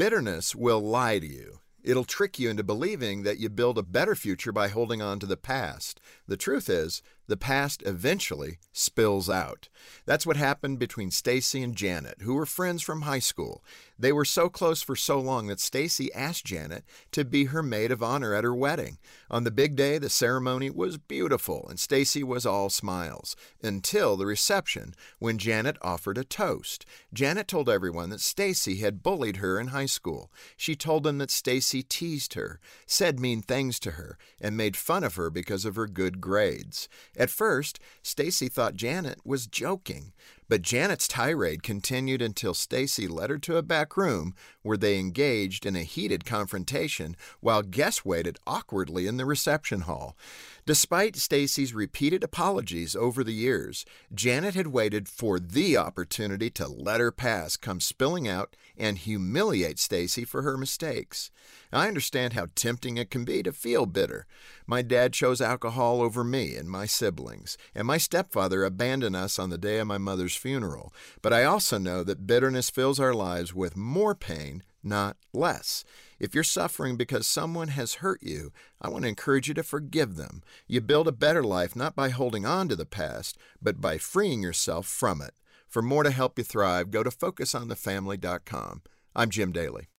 Bitterness will lie to you. It'll trick you into believing that you build a better future by holding on to the past. The truth is, the past eventually spills out. That's what happened between Stacy and Janet, who were friends from high school. They were so close for so long that Stacy asked Janet to be her maid of honor at her wedding. On the big day, the ceremony was beautiful and Stacy was all smiles until the reception when Janet offered a toast. Janet told everyone that Stacy had bullied her in high school. She told them that Stacy teased her, said mean things to her, and made fun of her because of her good grades. At first, Stacy thought Janet was joking, but Janet's tirade continued until Stacy led her to a back room where they engaged in a heated confrontation while guests waited awkwardly in the reception hall. Despite Stacy's repeated apologies over the years, Janet had waited for the opportunity to let her past come spilling out and humiliate Stacy for her mistakes. I understand how tempting it can be to feel bitter. My dad chose alcohol over me and my siblings, and my stepfather abandoned us on the day of my mother's funeral. But I also know that bitterness fills our lives with more pain not less. If you're suffering because someone has hurt you, I want to encourage you to forgive them. You build a better life not by holding on to the past, but by freeing yourself from it. For more to help you thrive, go to focusonthefamily.com. I'm Jim Daly.